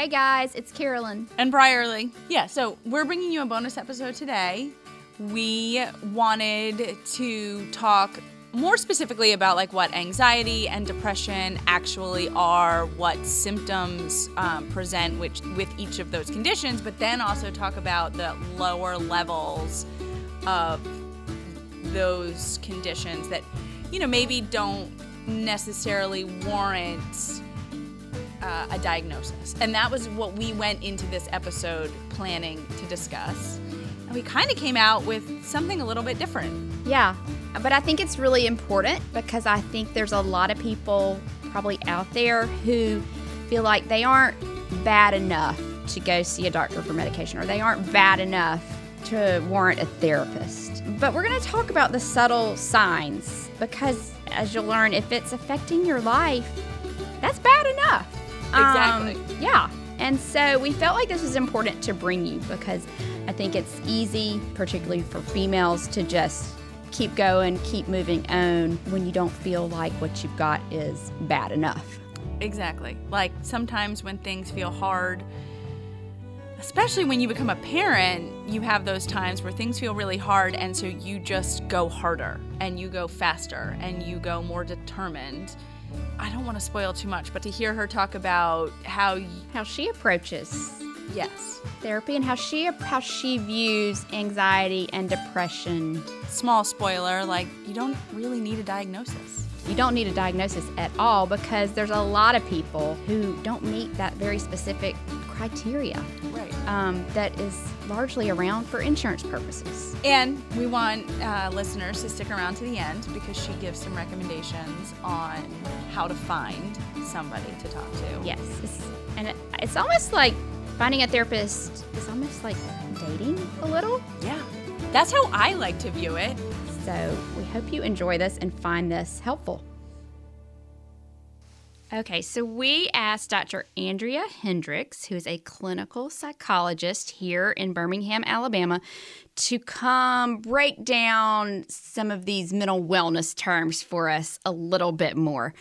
Hey guys, it's Carolyn. And Brierley. Yeah, so we're bringing you a bonus episode today. We wanted to talk more specifically about like what anxiety and depression actually are, what symptoms um, present which, with each of those conditions, but then also talk about the lower levels of those conditions that, you know, maybe don't necessarily warrant uh, a diagnosis. And that was what we went into this episode planning to discuss. And we kind of came out with something a little bit different. Yeah, but I think it's really important because I think there's a lot of people probably out there who feel like they aren't bad enough to go see a doctor for medication or they aren't bad enough to warrant a therapist. But we're going to talk about the subtle signs because, as you'll learn, if it's affecting your life, that's bad enough. Exactly. Um, yeah. And so we felt like this was important to bring you because I think it's easy, particularly for females, to just keep going, keep moving on when you don't feel like what you've got is bad enough. Exactly. Like sometimes when things feel hard, especially when you become a parent, you have those times where things feel really hard, and so you just go harder and you go faster and you go more determined. I don't want to spoil too much, but to hear her talk about how y- How she approaches yes, therapy and how she how she views anxiety and depression. small spoiler, like you don't really need a diagnosis. You don't need a diagnosis at all because there's a lot of people who don't meet that very specific criteria Right. um, that is largely around for insurance purposes. And we want uh, listeners to stick around to the end because she gives some recommendations on how to find somebody to talk to. Yes, it's, and it, it's almost like finding a therapist is almost like dating a little. Yeah. That's how I like to view it. So we hope you enjoy this and find this helpful. Okay, so we asked Dr. Andrea Hendricks, who is a clinical psychologist here in Birmingham, Alabama, to come break down some of these mental wellness terms for us a little bit more.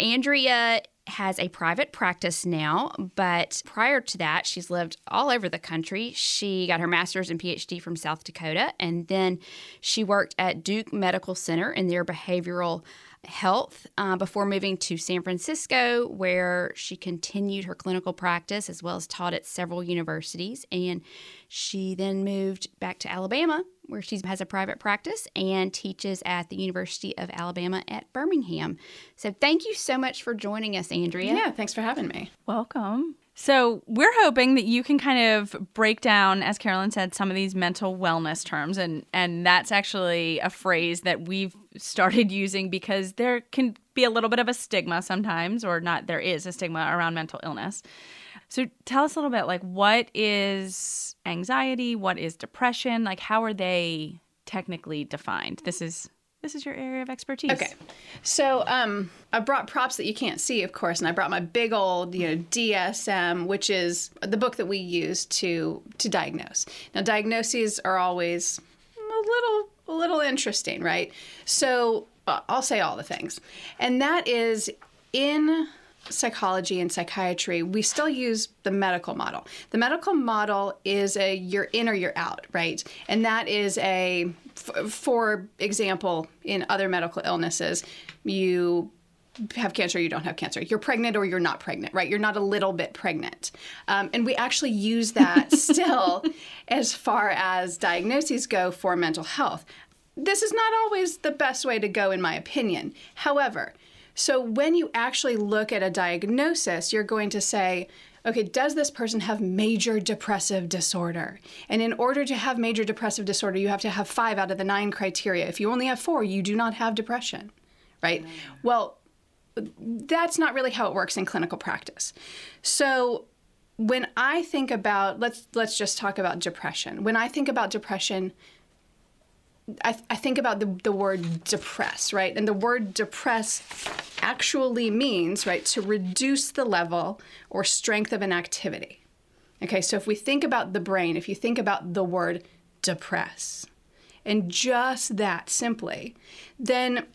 Andrea has a private practice now, but prior to that, she's lived all over the country. She got her master's and PhD from South Dakota, and then she worked at Duke Medical Center in their behavioral health uh, before moving to San Francisco, where she continued her clinical practice as well as taught at several universities. And she then moved back to Alabama, where she has a private practice and teaches at the University of Alabama at Birmingham. So, thank you so much for joining us, Andrea. Yeah, thanks for having me. Welcome. So, we're hoping that you can kind of break down, as Carolyn said, some of these mental wellness terms. And, and that's actually a phrase that we've started using because there can be a little bit of a stigma sometimes, or not, there is a stigma around mental illness. So, tell us a little bit like, what is anxiety? What is depression? Like, how are they technically defined? This is. This is your area of expertise. Okay. So um, I brought props that you can't see, of course, and I brought my big old, you know, DSM, which is the book that we use to to diagnose. Now, diagnoses are always a little a little interesting, right? So uh, I'll say all the things, and that is in psychology and psychiatry, we still use the medical model. The medical model is a you're in or you're out, right? And that is a, f- for example, in other medical illnesses, you have cancer, you don't have cancer. You're pregnant or you're not pregnant, right? You're not a little bit pregnant. Um, and we actually use that still as far as diagnoses go for mental health. This is not always the best way to go, in my opinion. However, so when you actually look at a diagnosis, you're going to say, okay, does this person have major depressive disorder? And in order to have major depressive disorder, you have to have five out of the nine criteria. If you only have four, you do not have depression, right? Well, that's not really how it works in clinical practice. So when I think about let's let's just talk about depression. When I think about depression, I, I think about the, the word depress, right? And the word depress actually means, right, to reduce the level or strength of an activity. Okay, so if we think about the brain, if you think about the word depress, and just that simply, then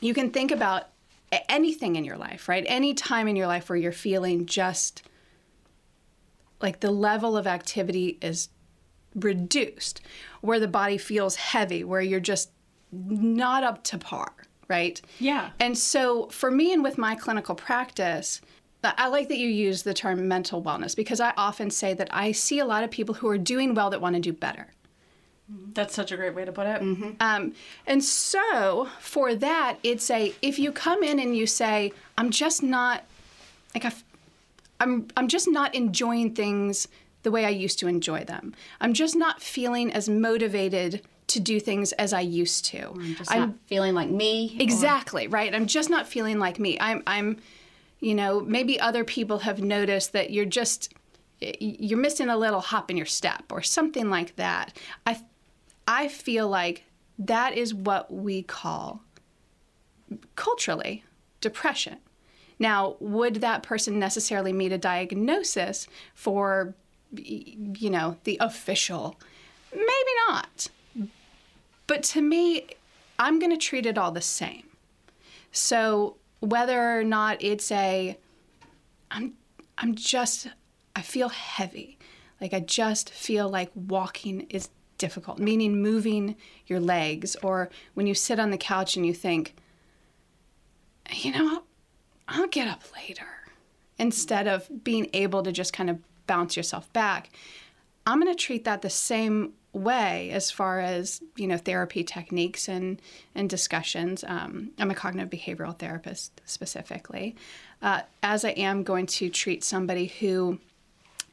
you can think about anything in your life, right? Any time in your life where you're feeling just like the level of activity is reduced, where the body feels heavy, where you're just not up to par, right? Yeah. And so for me and with my clinical practice, I like that you use the term mental wellness because I often say that I see a lot of people who are doing well that want to do better. That's such a great way to put it. Um, and so for that, it's a if you come in and you say, I'm just not like I, I'm I'm just not enjoying things the way I used to enjoy them. I'm just not feeling as motivated to do things as I used to. I'm just I'm, not feeling like me. or- Exactly, right? I'm just not feeling like me. I'm I'm you know, maybe other people have noticed that you're just you're missing a little hop in your step or something like that. I I feel like that is what we call culturally depression. Now, would that person necessarily meet a diagnosis for you know, the official? Maybe not. But to me, I'm going to treat it all the same. So whether or not it's a, I'm, I'm just, I feel heavy. Like I just feel like walking is difficult, meaning moving your legs, or when you sit on the couch and you think, you know, I'll, I'll get up later, instead of being able to just kind of bounce yourself back. I'm going to treat that the same way as far as you know therapy techniques and and discussions. Um, I'm a cognitive behavioral therapist specifically, uh, as I am going to treat somebody who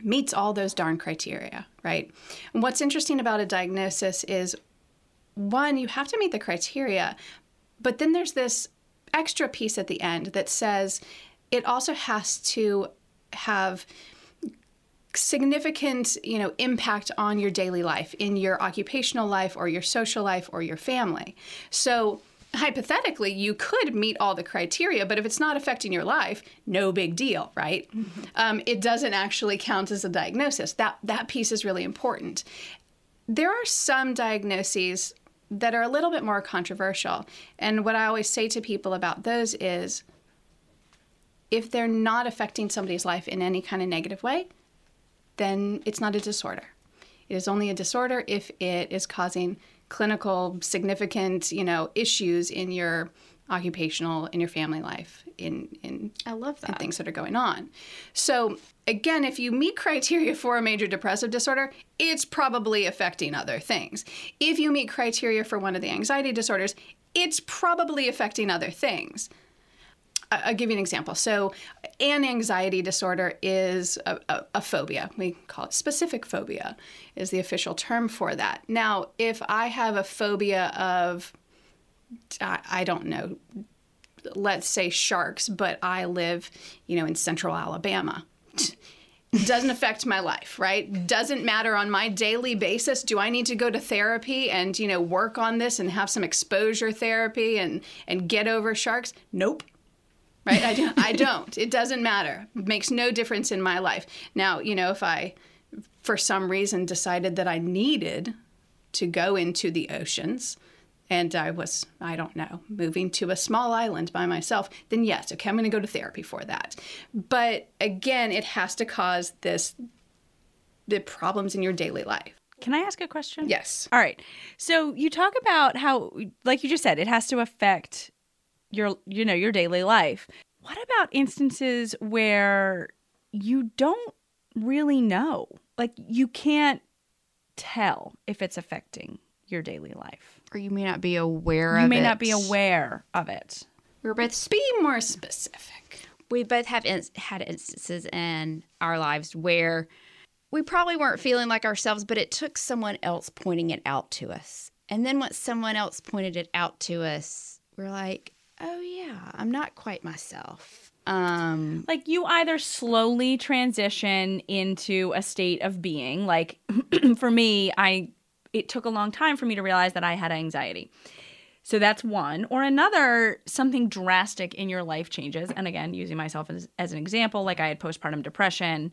meets all those darn criteria, right? And what's interesting about a diagnosis is one, you have to meet the criteria, but then there's this extra piece at the end that says it also has to have significant you know impact on your daily life in your occupational life or your social life or your family. So hypothetically you could meet all the criteria but if it's not affecting your life no big deal right? Um, it doesn't actually count as a diagnosis. That that piece is really important. There are some diagnoses that are a little bit more controversial and what i always say to people about those is if they're not affecting somebody's life in any kind of negative way then it's not a disorder. It is only a disorder if it is causing clinical significant, you know, issues in your occupational, in your family life, in in I love that. things that are going on. So again, if you meet criteria for a major depressive disorder, it's probably affecting other things. If you meet criteria for one of the anxiety disorders, it's probably affecting other things. I'll give you an example. So, an anxiety disorder is a, a, a phobia. We call it specific phobia, is the official term for that. Now, if I have a phobia of, I, I don't know, let's say sharks, but I live, you know, in central Alabama. Doesn't affect my life, right? Doesn't matter on my daily basis. Do I need to go to therapy and, you know, work on this and have some exposure therapy and and get over sharks? Nope right? I don't, I don't. It doesn't matter. It makes no difference in my life. Now, you know, if I, for some reason, decided that I needed to go into the oceans and I was, I don't know, moving to a small island by myself, then yes, okay, I'm going to go to therapy for that. But again, it has to cause this, the problems in your daily life. Can I ask a question? Yes. All right. So you talk about how, like you just said, it has to affect your, you know, your daily life. What about instances where you don't really know? Like you can't tell if it's affecting your daily life. Or you may not be aware You of may it. not be aware of it. We're both Be more specific. we both have ins- had instances in our lives where we probably weren't feeling like ourselves, but it took someone else pointing it out to us. And then once someone else pointed it out to us, we're like, oh yeah, I'm not quite myself. Um, Like you either slowly transition into a state of being, like for me, I it took a long time for me to realize that I had anxiety. So that's one. Or another, something drastic in your life changes. And again, using myself as, as an example, like I had postpartum depression.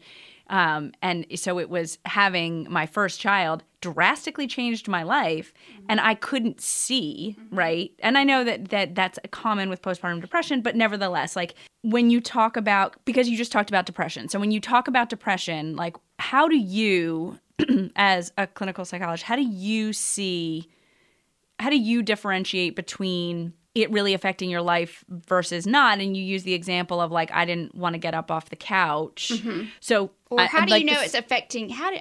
Um, and so it was having my first child drastically changed my life and I couldn't see, right? And I know that, that that's common with postpartum depression, but nevertheless, like when you talk about, because you just talked about depression. So when you talk about depression, like how do you, as a clinical psychologist, how do you see, how do you differentiate between it really affecting your life versus not? And you use the example of like, I didn't want to get up off the couch. So, Or I- how do like you know to it's affecting how do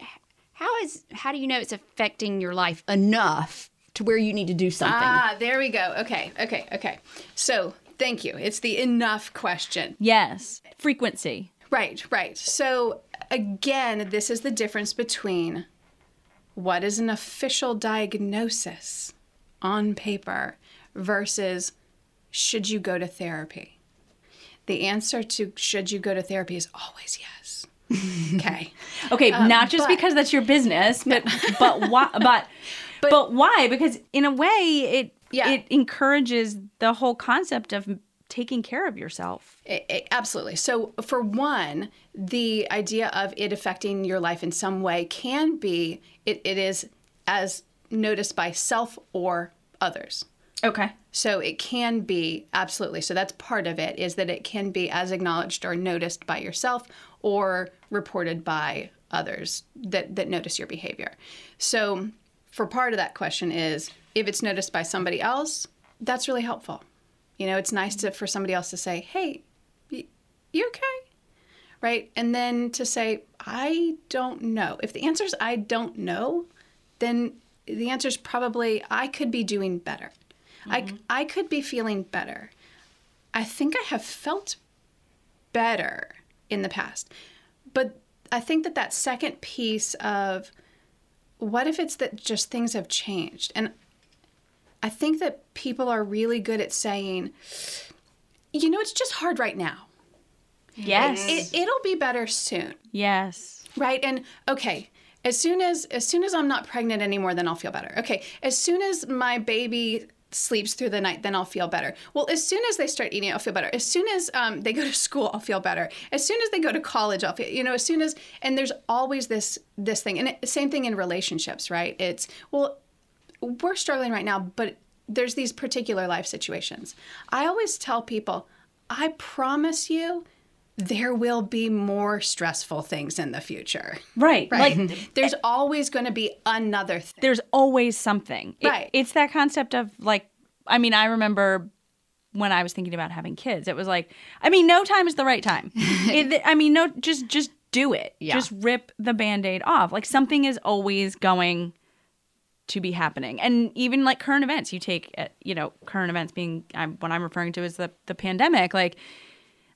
how is how do you know it's affecting your life enough to where you need to do something? Ah, there we go. Okay, okay, okay. So thank you. It's the enough question. Yes. Frequency. Right, right. So again, this is the difference between what is an official diagnosis on paper versus should you go to therapy? The answer to should you go to therapy is always yes. Okay. Okay, not just Um, but- because that's your business, but but why? But, but why? Because in a way, it Yeah. it encourages the whole concept of taking care of yourself. I- I- absolutely. So, for one, the idea of it affecting your life in some way can be it, it is as noticed by self or others. Okay. So it can be absolutely. So that's part of it is that it can be as acknowledged or noticed by yourself or reported by others that that notice your behavior. So for part of that question is if it's noticed by somebody else, that's really helpful. You know, it's nice to for somebody else to say, "Hey, y- you okay?" Right? And then to say, "I don't know." If the answer is I don't know, then the answer is probably I could be doing better. I, mm-hmm. I could be feeling better. I think I have felt better in the past. But I think that that second piece of what if it's that just things have changed? And I think that people are really good at saying, you know, it's just hard right now. Yes. It, it'll be better soon yes. right and okay as soon as as soon as i'm not pregnant anymore then i'll feel better okay as soon as my baby sleeps through the night then i'll feel better. Well as soon as they start eating i'll feel better. As soon as um, they go to school i'll feel better. As soon as they go to college i'll feel you know as soon as and there's always this this thing and it, same thing in relationships right? It's well we're struggling right now but there's these particular life situations. I always tell people i promise you there will be more stressful things in the future. Right. Right. Like There's always going to be another thing. there's always something. It- Right. it's that concept of like, I mean, I remember when I was thinking about having kids, it was like, I mean, no time is the right time. it, I mean, no, just just do it. Yeah. Just rip the band-aid off. Like something is always going to be happening, and even like current events, you take, uh, you know, current events being I'm, what I'm referring to is the the pandemic. Like,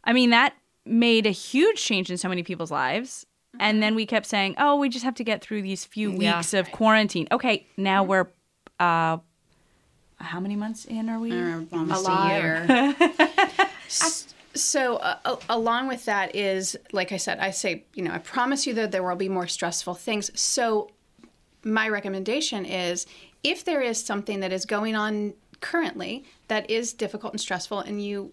I mean, that made a huge change in so many people's lives. And then we kept saying, "Oh, we just have to get through these few Yeah. weeks of quarantine." Okay, now we're uh how many months in are we? almost lot. a year. So, uh, along with that is, like I said, I say, you know, I promise you that there will be more stressful things. So, my recommendation is if there is something that is going on currently that is difficult and stressful, and you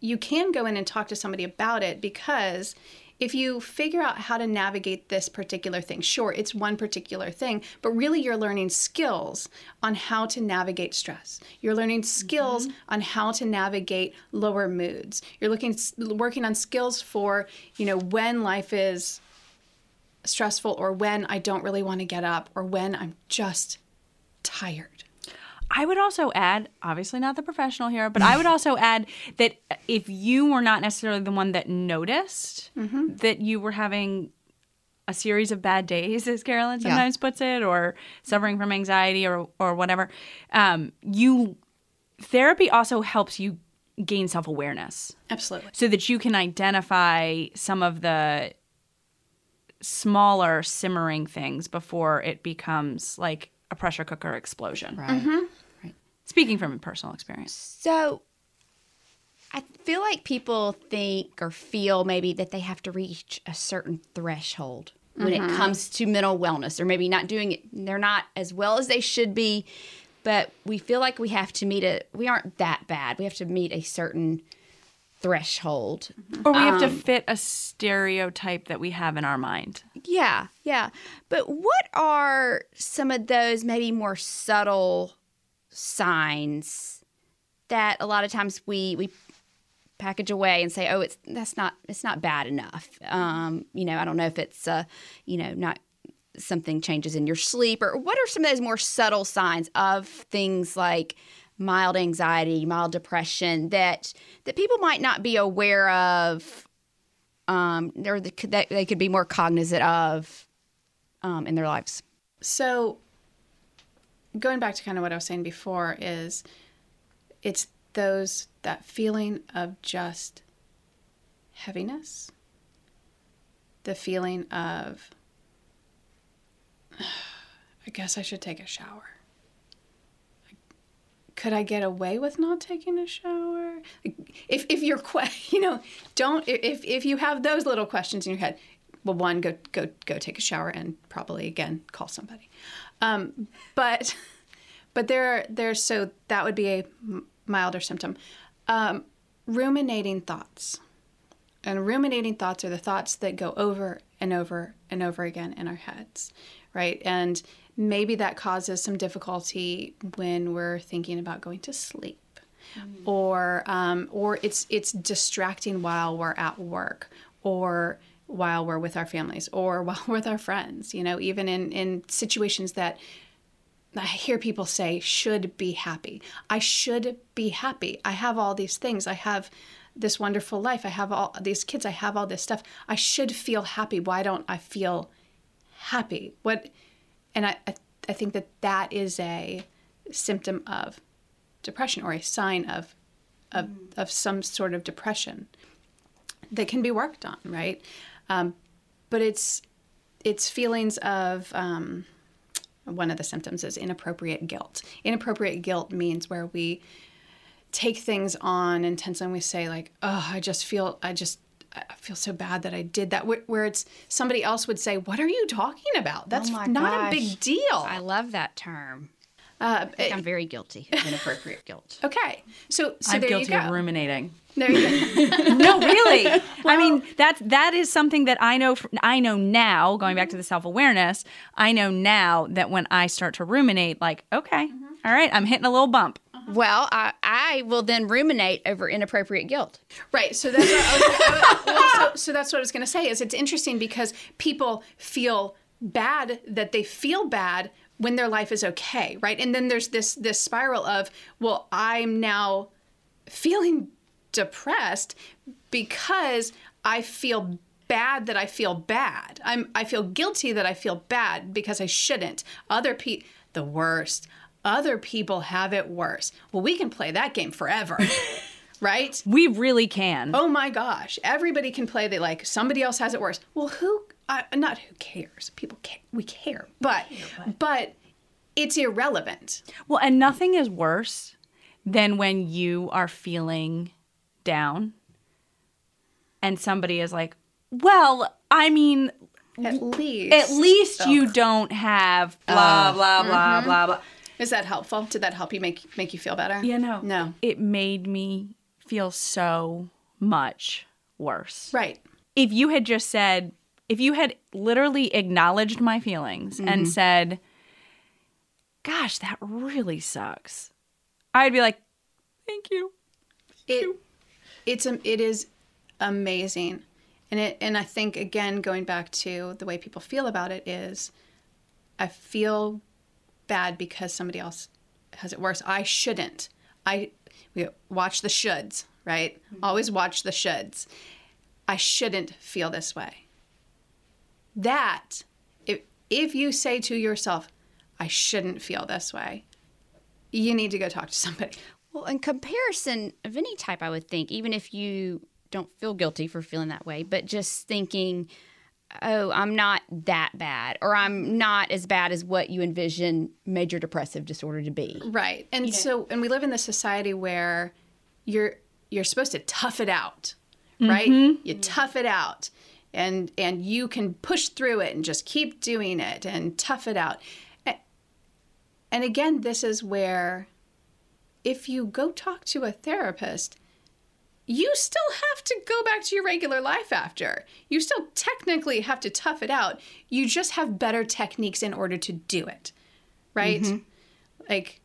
you can go in and talk to somebody about it because if you figure out how to navigate this particular thing, sure, it's one particular thing, but really you're learning skills on how to navigate stress. You're learning skills mm-hmm. on how to navigate lower moods. You're looking working on skills for, you know, when life is stressful or when I don't really want to get up or when I'm just tired. I would also add, obviously not the professional here, but I would also add that if you were not necessarily the one that noticed that you were having a series of bad days, as Carolyn sometimes puts it, or suffering from anxiety or or whatever, um, you therapy also helps you gain self awareness Absolutely. so that you can identify some of the smaller simmering things before it becomes like a pressure cooker explosion. Right. Mm-hmm. Right. Speaking from personal experience. So I feel like people think or feel maybe that they have to reach a certain threshold when it mm-hmm. comes to mental wellness or maybe not doing it they're not as well as they should be but we feel like we have to meet a we aren't that bad we have to meet a certain threshold Or we have to fit a stereotype that we have in our mind. Yeah, yeah. But what are some of those maybe more subtle signs that a lot of times we we package away and say, "Oh, it's that's not it's not bad enough." Um, you know, I don't know if it's uh, you know, not something changes in your sleep or what are some of those more subtle signs of things like mild anxiety, mild depression that that people might not be aware of um, or the, that they could be more cognizant of um, in their lives. So, going back to kind of what I was saying before, is it's those that feeling of just heaviness, the feeling of, I guess I should take a shower. Could I get away with not taking a shower? If, if you're, you know, don't, if, if you have those little questions in your head, well, one, go, go, go take a shower and probably again, call somebody. Um, but, but there there's, so that would be a milder symptom. Um, ruminating thoughts. And ruminating thoughts are the thoughts that go over and over and over again in our heads, right? And maybe that causes some difficulty when we're thinking about going to sleep, mm. or um, or it's it's distracting while we're at work, or while we're with our families, or while we're with our friends. You know, even in in situations that I hear people say should be happy. I should be happy. I have all these things. I have this wonderful life. I have all these kids. I have all this stuff. I should feel happy. Why don't I feel happy? What? And I, I, I think that that is a symptom of depression or a sign of, of, mm. of some sort of depression that can be worked on, right? Um, but it's, it's feelings of, um, one of the symptoms is inappropriate guilt. Inappropriate guilt means where we take things on intentionally. We say like, "Oh, I just feel, I just, I feel so bad that I did that." Where it's somebody else would say, "What are you talking about? That's oh not gosh. a big deal." I love that term. Uh, I am very guilty of inappropriate guilt. Okay, so so I'm there guilty you go. of ruminating. There you go. no, really. Well, I mean, that that is something that I know. I know now. Going back to the self awareness, I know now that when I start to ruminate, like, okay, mm-hmm. all right, I'm hitting a little bump. Well, I, I will then ruminate over inappropriate guilt. Right. So that's what I was, I oh, well, so, so that's what I was going to say. Is it's interesting because people feel bad that they feel bad when their life is okay, right? And then there's this this spiral of, well, I'm now feeling depressed because I feel bad that I feel bad. I'm I feel guilty that I feel bad because I shouldn't. Other people the worst. Other people have it worse. Well, we can play that game forever. right? We really can. Oh my gosh. Everybody can play that like somebody else has it worse. Well, who uh, not who cares. People care. We care, but, but it's irrelevant. Well, and nothing is worse than when you are feeling down, and somebody is like, "Well, I mean." At least, at least you don't have blah blah blah mm-hmm. blah blah. Is that helpful? Did that help you make make you feel better? Yeah, no, no. It made me feel so much worse. Right. If you had just said, if you had literally acknowledged my feelings mm-hmm. and said, gosh, that really sucks, I'd be like, thank you. It, it's it is amazing, and it and I think again going back to the way people feel about it is, I feel bad because somebody else has it worse. I shouldn't. I we watch the shoulds, right? Mm-hmm. Always watch the shoulds. I shouldn't feel this way that if if you say to yourself, I shouldn't feel this way, you need to go talk to somebody. Well, in comparison of any type, I would think, even if you don't feel guilty for feeling that way, but just thinking, oh, I'm not that bad, or I'm not as bad as what you envision major depressive disorder to be. Right. And you so, and we live in this society where you're you're supposed to tough it out, right? Mm-hmm. You tough it out and and you can push through it and just keep doing it and tough it out and again this is where if you go talk to a therapist you still have to go back to your regular life after you still technically have to tough it out you just have better techniques in order to do it right mm-hmm. like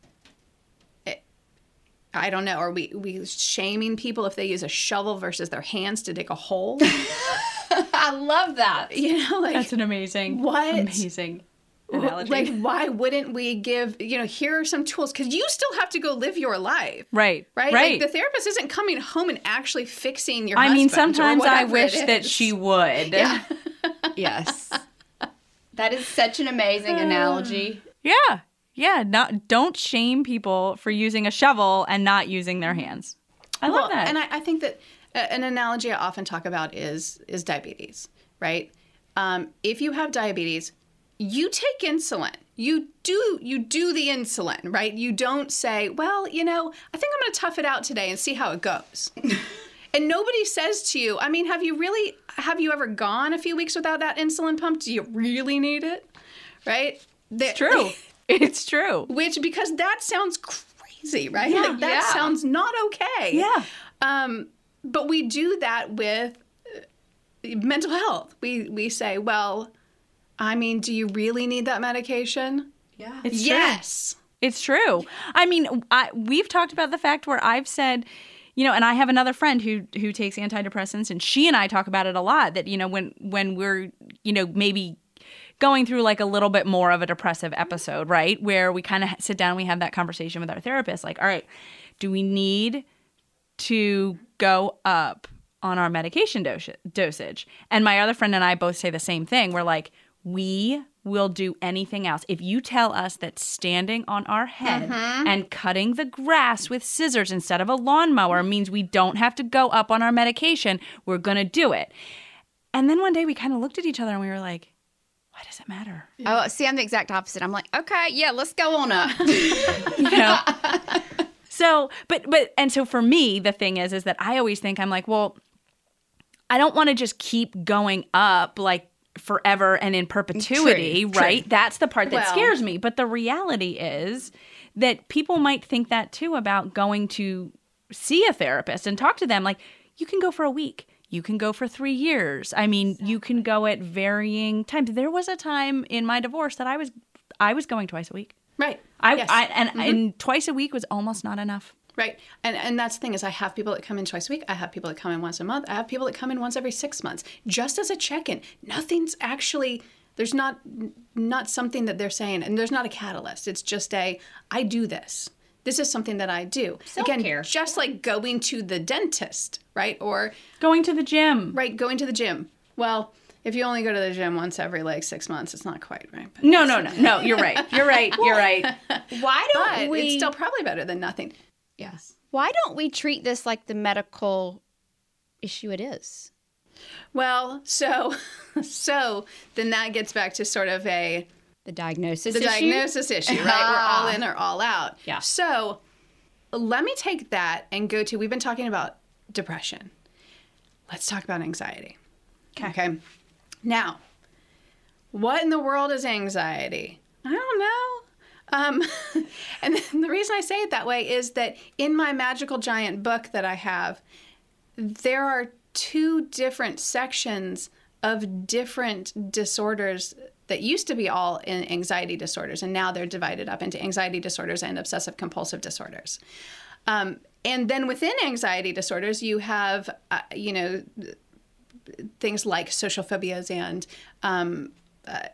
I don't know. Are we we shaming people if they use a shovel versus their hands to dig a hole? I love that. you know, like That's an amazing, What? amazing analogy. like why wouldn't we give you know here are some tools because you still have to go live your life right, right right. like the therapist isn't coming home and actually fixing your I mean, sometimes I wish that she would. yeah Yes. that is such an amazing analogy. Yeah. Yeah. Not don't shame people for using a shovel and not using their hands. I love that. and I, I think that uh, an analogy I often talk about is is diabetes, right? Um, if you have diabetes, you take insulin. You do you do the insulin, right? You don't say, well, you know, I think I'm going to tough it out today and see how it goes. and nobody says to you, I mean, have you really have you ever gone a few weeks without that insulin pump? Do you really need it? Right? it's true. it's true. Which because that sounds crazy, right? Yeah. like that Yeah. sounds not okay. Yeah. Um, but we do that with uh, mental health. We we say, well, I mean, do you really need that medication? Yeah. It's true. yes. It's true. I mean, I, we've talked about the fact where I've said, you know, and I have another friend who who takes antidepressants, and she and I talk about it a lot. That you know, when when we're you know maybe going through like a little bit more of a depressive mm-hmm. episode, right, where we kind of sit down, and we have that conversation with our therapist, like, all right, do we need to go up on our medication dos- dosage. And my other friend and I both say the same thing. We're like, we will do anything else. If you tell us that standing on our head mm-hmm. and cutting the grass with scissors instead of a lawnmower means we don't have to go up on our medication, we're going to do it. And then one day we kind of looked at each other and we were like, why does it matter? Oh, see, I'm the exact opposite. I'm like, okay, yeah, let's go on up. you know so but but and so for me the thing is is that i always think i'm like well i don't want to just keep going up like forever and in perpetuity True, true. right that's the part that Well- scares me but the reality is that people might think that too about going to see a therapist and talk to them like you can go for a week you can go for three years i mean you can go at varying times there was a time in my divorce that i was i was going twice a week Right. I, Yes. I and, mm-hmm. and twice a week was almost not enough. Right. And and that's the thing is I have people that come in twice a week. I have people that come in once a month. I have people that come in once every 6 months just as a check-in. Nothing's actually there's not not something that they're saying and there's not a catalyst. It's just a I do this. This is something that I do. Self-care. Again, just like going to the dentist, right? Or Going to the gym. right, going to the gym. Well, if you only go to the gym once every like 6 months, it's not quite right. But, No, no, no, no. You're right. You're right. You're right. Why don't but we? it's still probably better than nothing. Yes. Why don't we treat this like the medical issue it is? Well, so so then that gets back to sort of a The diagnosis. the issue? diagnosis issue, right? We're all in or all out. Yeah. So let me take that and go to we've been talking about depression. Let's talk about anxiety. Okay. Now, what in the world is anxiety? I don't know. Um, and the reason I say it that way is that in my Magical Giant book that I have, there are two different sections of different disorders that used to be all in anxiety disorders, and now they're divided up into anxiety disorders and obsessive compulsive disorders. Um, and then within anxiety disorders, you have, uh, you know, things like social phobias and um, uh,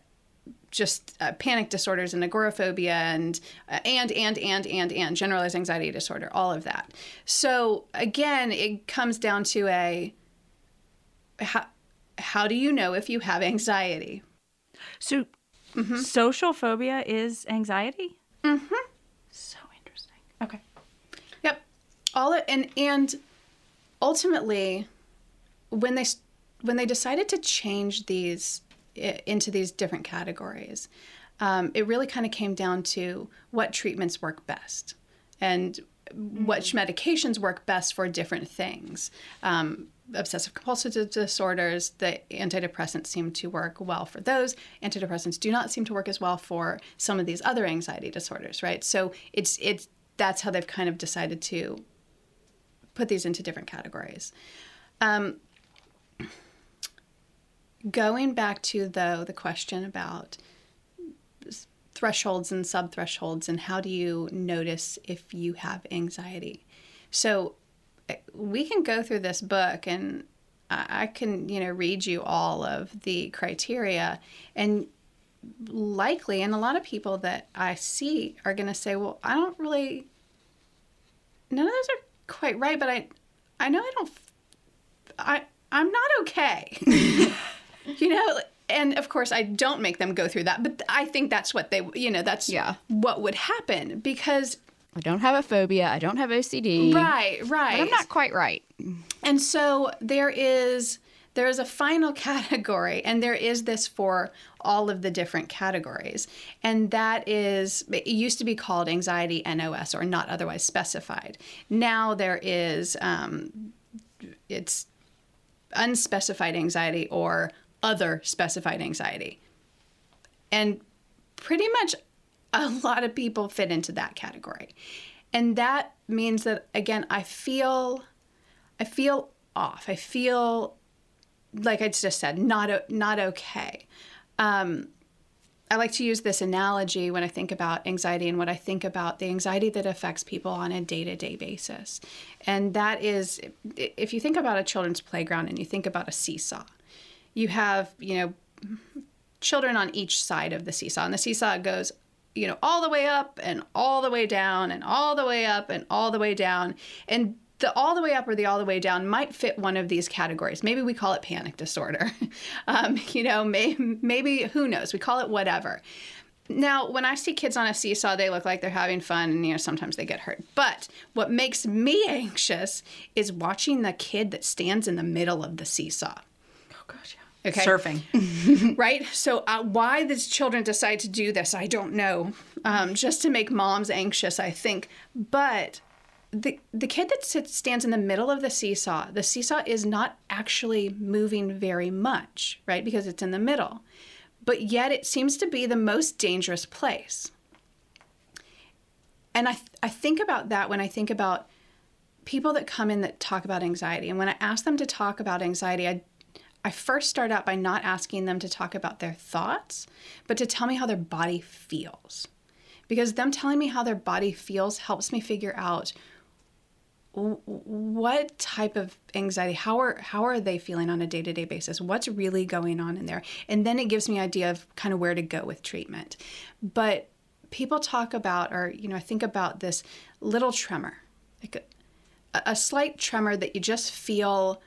just uh, panic disorders and agoraphobia and uh, and and and and and generalized anxiety disorder, all of that. So again, it comes down to a how, how do you know if you have anxiety? So, social phobia is anxiety. Mm-hmm. So interesting. Okay. Yep. All it, and and ultimately, when they when they decided to change these into these different categories, um, it really kind of came down to what treatments work best and which medications work best for different things. Um, obsessive compulsive disorders, the antidepressants seem to work well for those. Antidepressants do not seem to work as well for some of these other anxiety disorders, right? So it's it's that's how they've kind of decided to put these into different categories. Um, going back to though the question about thresholds and sub thresholds, and how do you notice if you have anxiety? So eh, we can go through this book and I I can, you know, read you all of the criteria and likely and a lot of people that I see are going to say, "Well, I don't really none of those are quite right, but I I know I don't I I'm not okay." you know, and of course I don't make them go through that, but I think that's what they, you know, that's Yeah. what would happen because I don't have a phobia. I don't have OCD. right, right. But I'm not quite right. And so there is there is a final category and there is this for all of the different categories. And that is it used to be called anxiety NOS or not otherwise specified. Now there is um, it's unspecified anxiety or other specified anxiety. And pretty much a lot of people fit into that category. And that means that again I feel I feel off. I feel like I just said not not okay. Um, I like to use this analogy when I think about anxiety and what I think about the anxiety that affects people on a day to day basis. And that is, if you think about a children's playground and you think about a seesaw, you have, you know, children on each side of the seesaw. And the seesaw goes, you know, all the way up and all the way down and all the way up and all the way down. And the all the way up or the all the way down might fit one of these categories. Maybe we call it panic disorder. um, you know, may, maybe, who knows? We call it whatever. Now, when I see kids on a seesaw, they look like they're having fun, and you know sometimes they get hurt. But what makes me anxious is watching the kid that stands in the middle of the seesaw. Oh gosh. Okay. Surfing. right? So, uh, why these children decide to do this, I don't know. Um, just to make moms anxious, I think. But the the kid that sits stands in the middle of the seesaw, the seesaw is not actually moving very much, right? Because it's in the middle. But yet, it seems to be the most dangerous place. And I, th- I think about that when I think about people that come in that talk about anxiety. And when I ask them to talk about anxiety, I I first start out by not asking them to talk about their thoughts, but to tell me how their body feels. Because them telling me how their body feels helps me figure out what type of anxiety how are how are they feeling on a day-to-day basis? What's really going on in there? And then it gives me an idea of kind of where to go with treatment. But people talk about or you know i think about this little tremor like a, a slight tremor that you just feel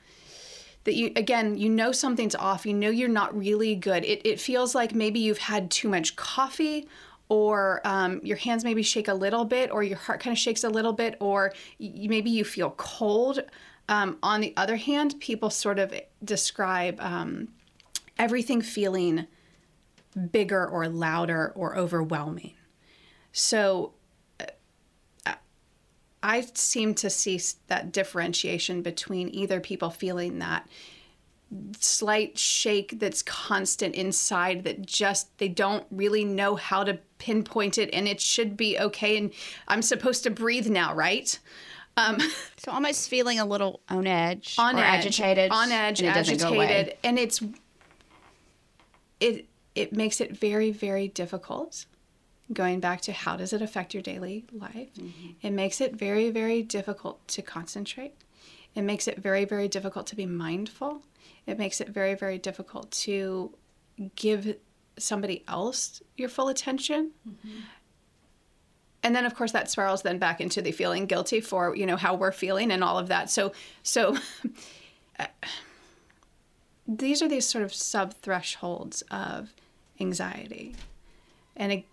that you again you know something's off you know you're not really good. It, it feels like maybe you've had too much coffee or um, your hands maybe shake a little bit or your heart kind of shakes a little bit or y- maybe you feel cold. Um, on the other hand people sort of describe um, everything feeling bigger or louder or overwhelming. So I seem to see that differentiation between either people feeling that slight shake that's constant inside that just they don't really know how to pinpoint it and it should be okay and I'm supposed to breathe now, right? Um, So almost feeling a little on edge on or edge, agitated. on edge, and it doesn't go away. agitated, and it's it it makes it very very difficult. Going back to how does it affect your daily life? Mm-hmm. It makes it very very difficult to concentrate. It makes it very very difficult to be mindful. It makes it very very difficult to give somebody else your full attention and then of course that spirals then back into the feeling guilty for you know how we're feeling and all of that so so uh, these are these sort of sub thresholds of anxiety and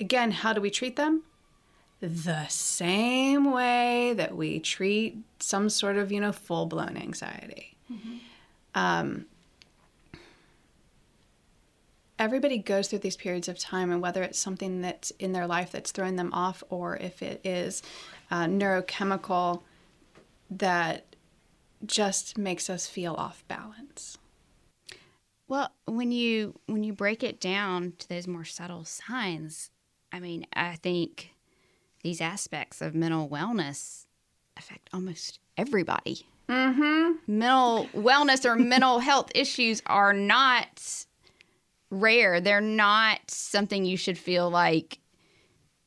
again how do we treat them? The same way that we treat some sort of you know full blown anxiety um, everybody goes through these periods of time, and whether it's something that's in their life that's throwing them off, or if it is uh, neurochemical that just makes us feel off balance. Well, when you when you break it down to those more subtle signs, I mean, I think these aspects of mental wellness affect almost everybody. Mm-hmm. Mental wellness or mental health issues are not rare. They're not something you should feel like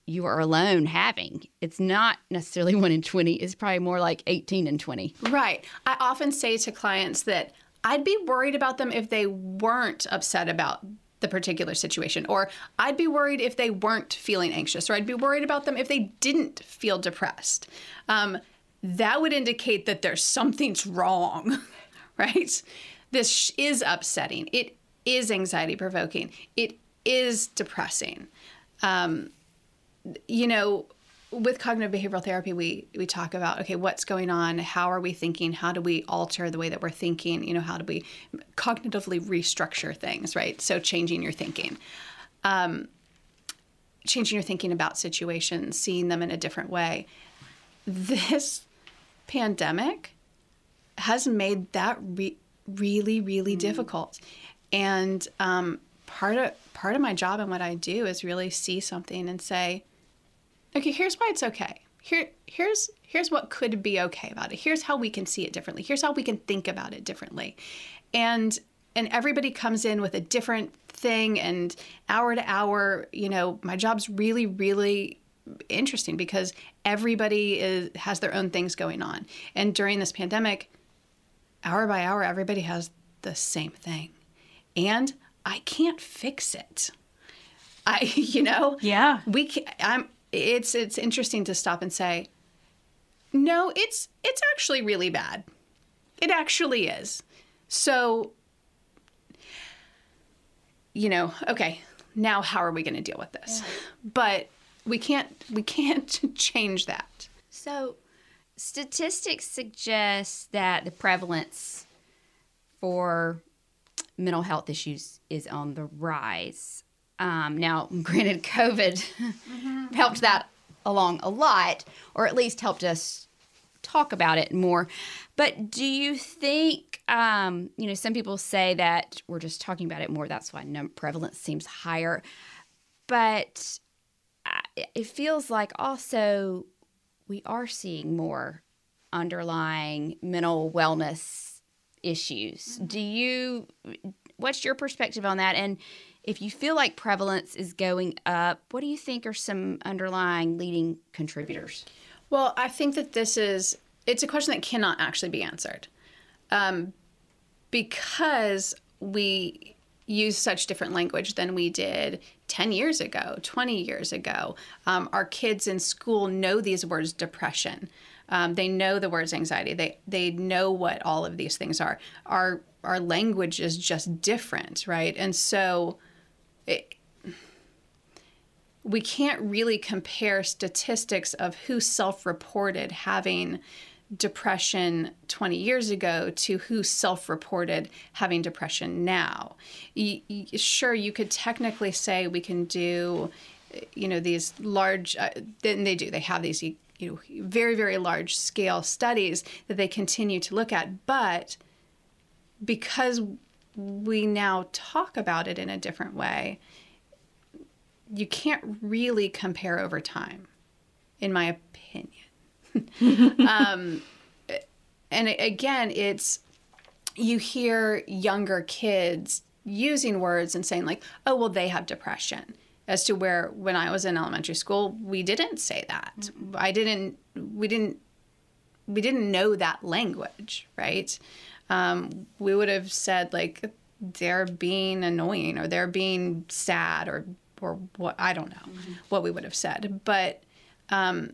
you are alone having. It's not necessarily one in 20, it's probably more like 18 and 20. Right. I often say to clients that I'd be worried about them if they weren't upset about the particular situation, or I'd be worried if they weren't feeling anxious, or I'd be worried about them if they didn't feel depressed. Um, that would indicate that there's something's wrong, right? This is upsetting. It is anxiety provoking. It is depressing. Um, you know, with cognitive behavioral therapy, we we talk about okay, what's going on? How are we thinking? How do we alter the way that we're thinking? You know, how do we cognitively restructure things? Right. So changing your thinking, um, changing your thinking about situations, seeing them in a different way. This pandemic has made that re- really, really mm. difficult, and um, part of part of my job and what I do is really see something and say okay, here's why it's okay. Here, here's here's what could be okay about it. Here's how we can see it differently. Here's how we can think about it differently. And and everybody comes in with a different thing and hour to hour, you know, my job's really, really interesting because everybody is has their own things going on. And during this pandemic, hour by hour, everybody has the same thing. And I can't fix it. I, you know, yeah, we can, I'm, it's it's interesting to stop and say, no, it's it's actually really bad. It actually is. So, you know, okay, now how are we going to deal with this? Yeah. But we can't we can't change that. So, statistics suggest that the prevalence for mental health issues is on the rise. Um, now, granted, COVID mm-hmm. helped that along a lot, or at least helped us talk about it more. But do you think, um, you know, some people say that we're just talking about it more. That's why num- prevalence seems higher. But it feels like also we are seeing more underlying mental wellness issues. Mm-hmm. Do you, what's your perspective on that? And if you feel like prevalence is going up, what do you think are some underlying leading contributors? Well, I think that this is it's a question that cannot actually be answered um, because we use such different language than we did 10 years ago, 20 years ago. Um, our kids in school know these words depression. Um, they know the words anxiety. They they know what all of these things are. Our our language is just different, right? And so it, we can't really compare statistics of who self reported having depression 20 years ago to who self reported having depression now. Y- y- sure, you could technically say we can do, you know, these large, uh, then they do, they have these, you know, very, very large scale studies that they continue to look at. But because we now talk about it in a different way, you can't really compare over time, in my opinion. um, and again, it's you hear younger kids using words and saying, like, oh, well, they have depression. As to where when I was in elementary school, we didn't say that. Mm-hmm. I didn't, we didn't, we didn't know that language, right? Um, we would have said like they're being annoying or they're being sad or or what I don't know mm-hmm. what we would have said, but um,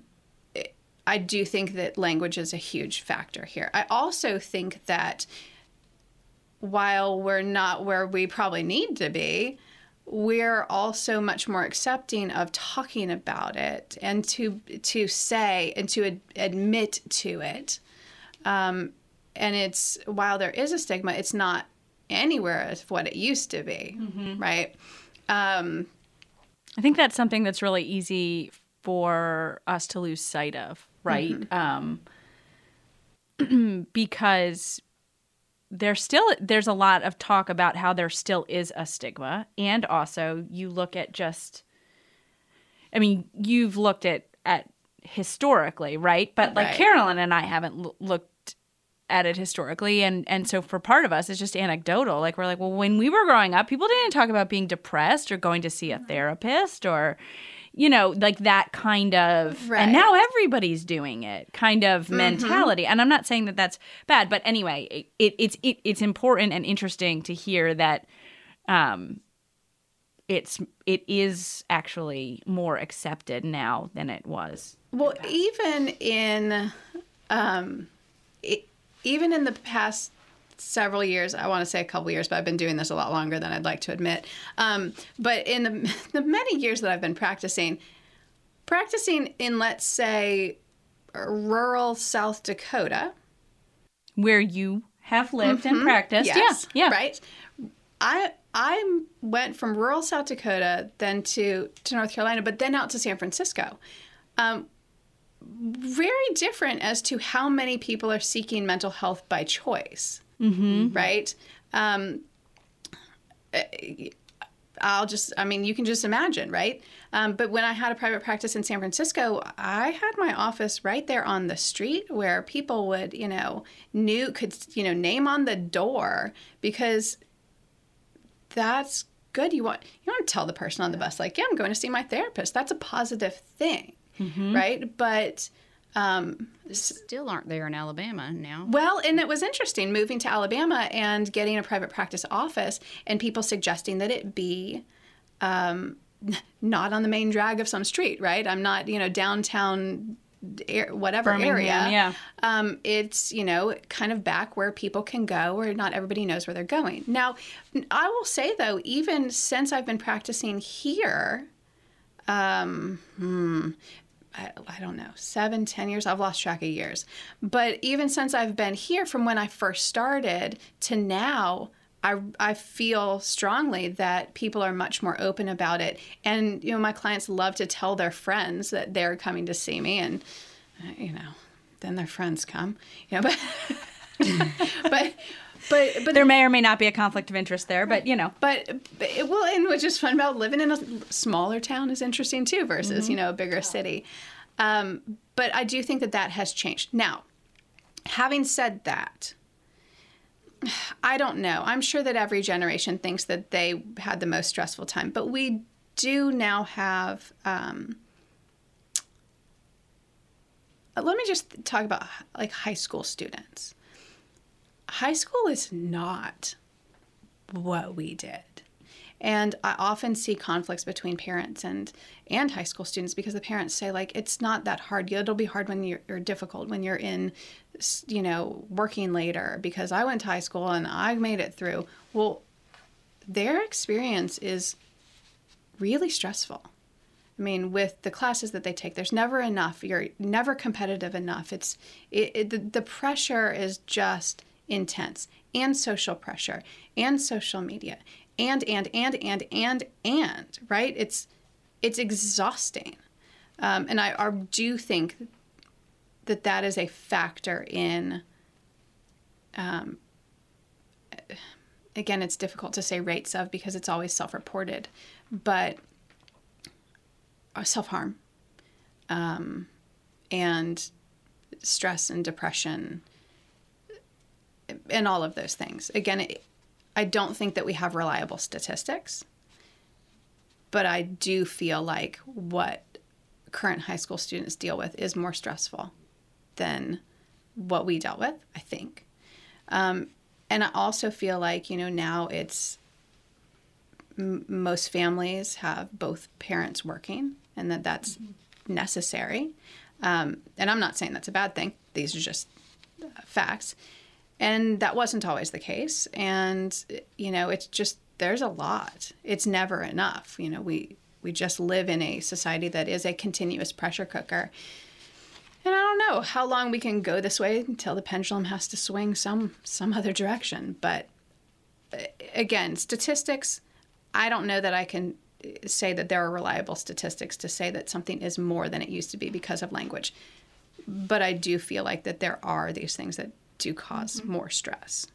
I do think that language is a huge factor here. I also think that while we're not where we probably need to be, we're also much more accepting of talking about it and to to say and to ad- admit to it um, and it's while there is a stigma, it's not anywhere as what it used to be, mm-hmm. right? Um, I think that's something that's really easy for us to lose sight of, right? Mm-hmm. Um, because there's still there's a lot of talk about how there still is a stigma, and also you look at just, I mean, you've looked at at historically, right? But like right. Carolyn and I haven't l- looked at it historically. And and so for part of us it's just anecdotal. Like we're like well when we were growing up people didn't talk about being depressed or going to see a therapist or you know like that kind of Right. and now everybody's doing it kind of mentality. And i'm not saying that that's bad but anyway it, it it's it, it's important and interesting to hear that um it's it is actually more accepted now than it was Well, even in, um, even in the past several years, I want to say a couple years, but I've been doing this a lot longer than I'd like to admit. Um, but in the, the many years that I've been practicing, practicing in, let's say, rural South Dakota, where you have lived and practiced Mm-hmm. Yes, yeah yeah right. I I went from rural South Dakota, then to to North Carolina, but then out to San Francisco. Um, very different as to how many people are seeking mental health by choice. Mm-hmm. Right. Um, I'll just, I mean, you can just imagine, right? Um, but when I had a private practice in San Francisco, I had my office right there on the street where people would, you know, knew, could, you know, name on the door because that's good. You want, you want to tell the person on the bus, like, yeah, I'm going to see my therapist. That's a positive thing, right? But, um, Still aren't there in Alabama now. well, and it was interesting moving to Alabama and getting a private practice office, and people suggesting that it be um, not on the main drag of some street, right? I'm not, you know, downtown, air, whatever Birmingham, area. yeah. Um, it's, you know, kind of back where people can go where not everybody knows where they're going. Now, I will say though, even since I've been practicing here, um, hmm, I, I don't know, seven, ten years. I've lost track of years. But even since I've been here, from when I first started to now, I, I feel strongly that people are much more open about it. And, you know, my clients love to tell their friends that they're coming to see me. And, uh, you know, then their friends come, you know, but, but, but, but there may or may not be a conflict of interest there but you know but, but it will, and which is fun about living in a smaller town is interesting too versus Mm-hmm. you know a bigger city. Um, but I do think that that has changed. Now, having said that, I don't know. I'm sure that every generation thinks that they had the most stressful time, but we do now have. Um, let me just talk about like high school students. High school is not what we did. And I often see conflicts between parents and and high school students because the parents say like it's not that hard. It'll be hard when you're difficult when you're in you know working later because I went to high school and I made it through. Well, their experience is really stressful. I mean, with the classes that they take, there's never enough. You're never competitive enough. It's it, it, the pressure is just intense, and social pressure, and social media, and and and and and and right. It's it's exhausting, um, and I, I do think that that is a factor in. Um, again, it's difficult to say rates of because it's always self-reported, but self harm um, and stress and depression and all of those things. Again, it, I don't think that we have reliable statistics, but I do feel like what current high school students deal with is more stressful than what we dealt with, I think. Um, and I also feel like, you know, now it's m- most families have both parents working and that that's necessary. Um, and I'm not saying that's a bad thing, these are just uh, facts. And that wasn't always the case. And, you know, it's just, there's a lot. It's never enough. You know, we, we just live in a society that is a continuous pressure cooker. And I don't know how long we can go this way until the pendulum has to swing some some other direction. But uh, again, statistics, I don't know that I can uh, say that there are reliable statistics to say that something is more than it used to be because of language. But I do feel like that there are these things that do because mm-hmm. more stress.